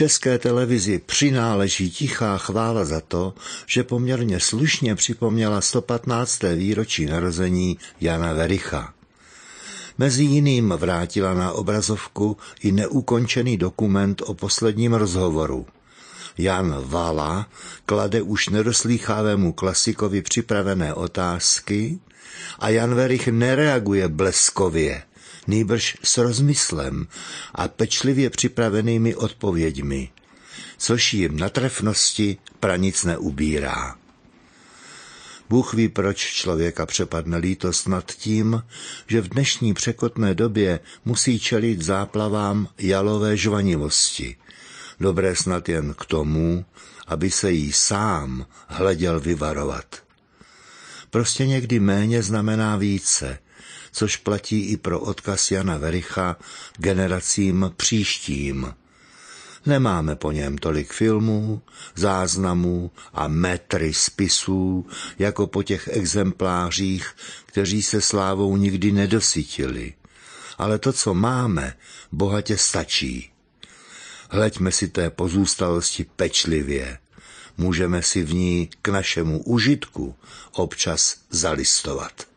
České televizi přináleží tichá chvála za to, že poměrně slušně připomněla 115. výročí narození Jana Vericha. Mezi jiným vrátila na obrazovku i neukončený dokument o posledním rozhovoru. Jan Vala klade už nedoslýchávému klasikovi připravené otázky a Jan Verich nereaguje bleskově, nýbrž s rozmyslem a pečlivě připravenými odpověďmi, což jim na trefnosti pranic neubírá. Bůh ví, proč člověka přepadne lítost nad tím, že v dnešní překotné době musí čelit záplavám jalové žvanivosti. Dobré snad jen k tomu, aby se jí sám hleděl vyvarovat. Prostě někdy méně znamená více, což platí i pro odkaz Jana Vericha generacím příštím. Nemáme po něm tolik filmů, záznamů a metry spisů, jako po těch exemplářích, kteří se slávou nikdy nedosytili. Ale to, co máme, bohatě stačí. Hleďme si té pozůstalosti pečlivě. Můžeme si v ní k našemu užitku občas zalistovat.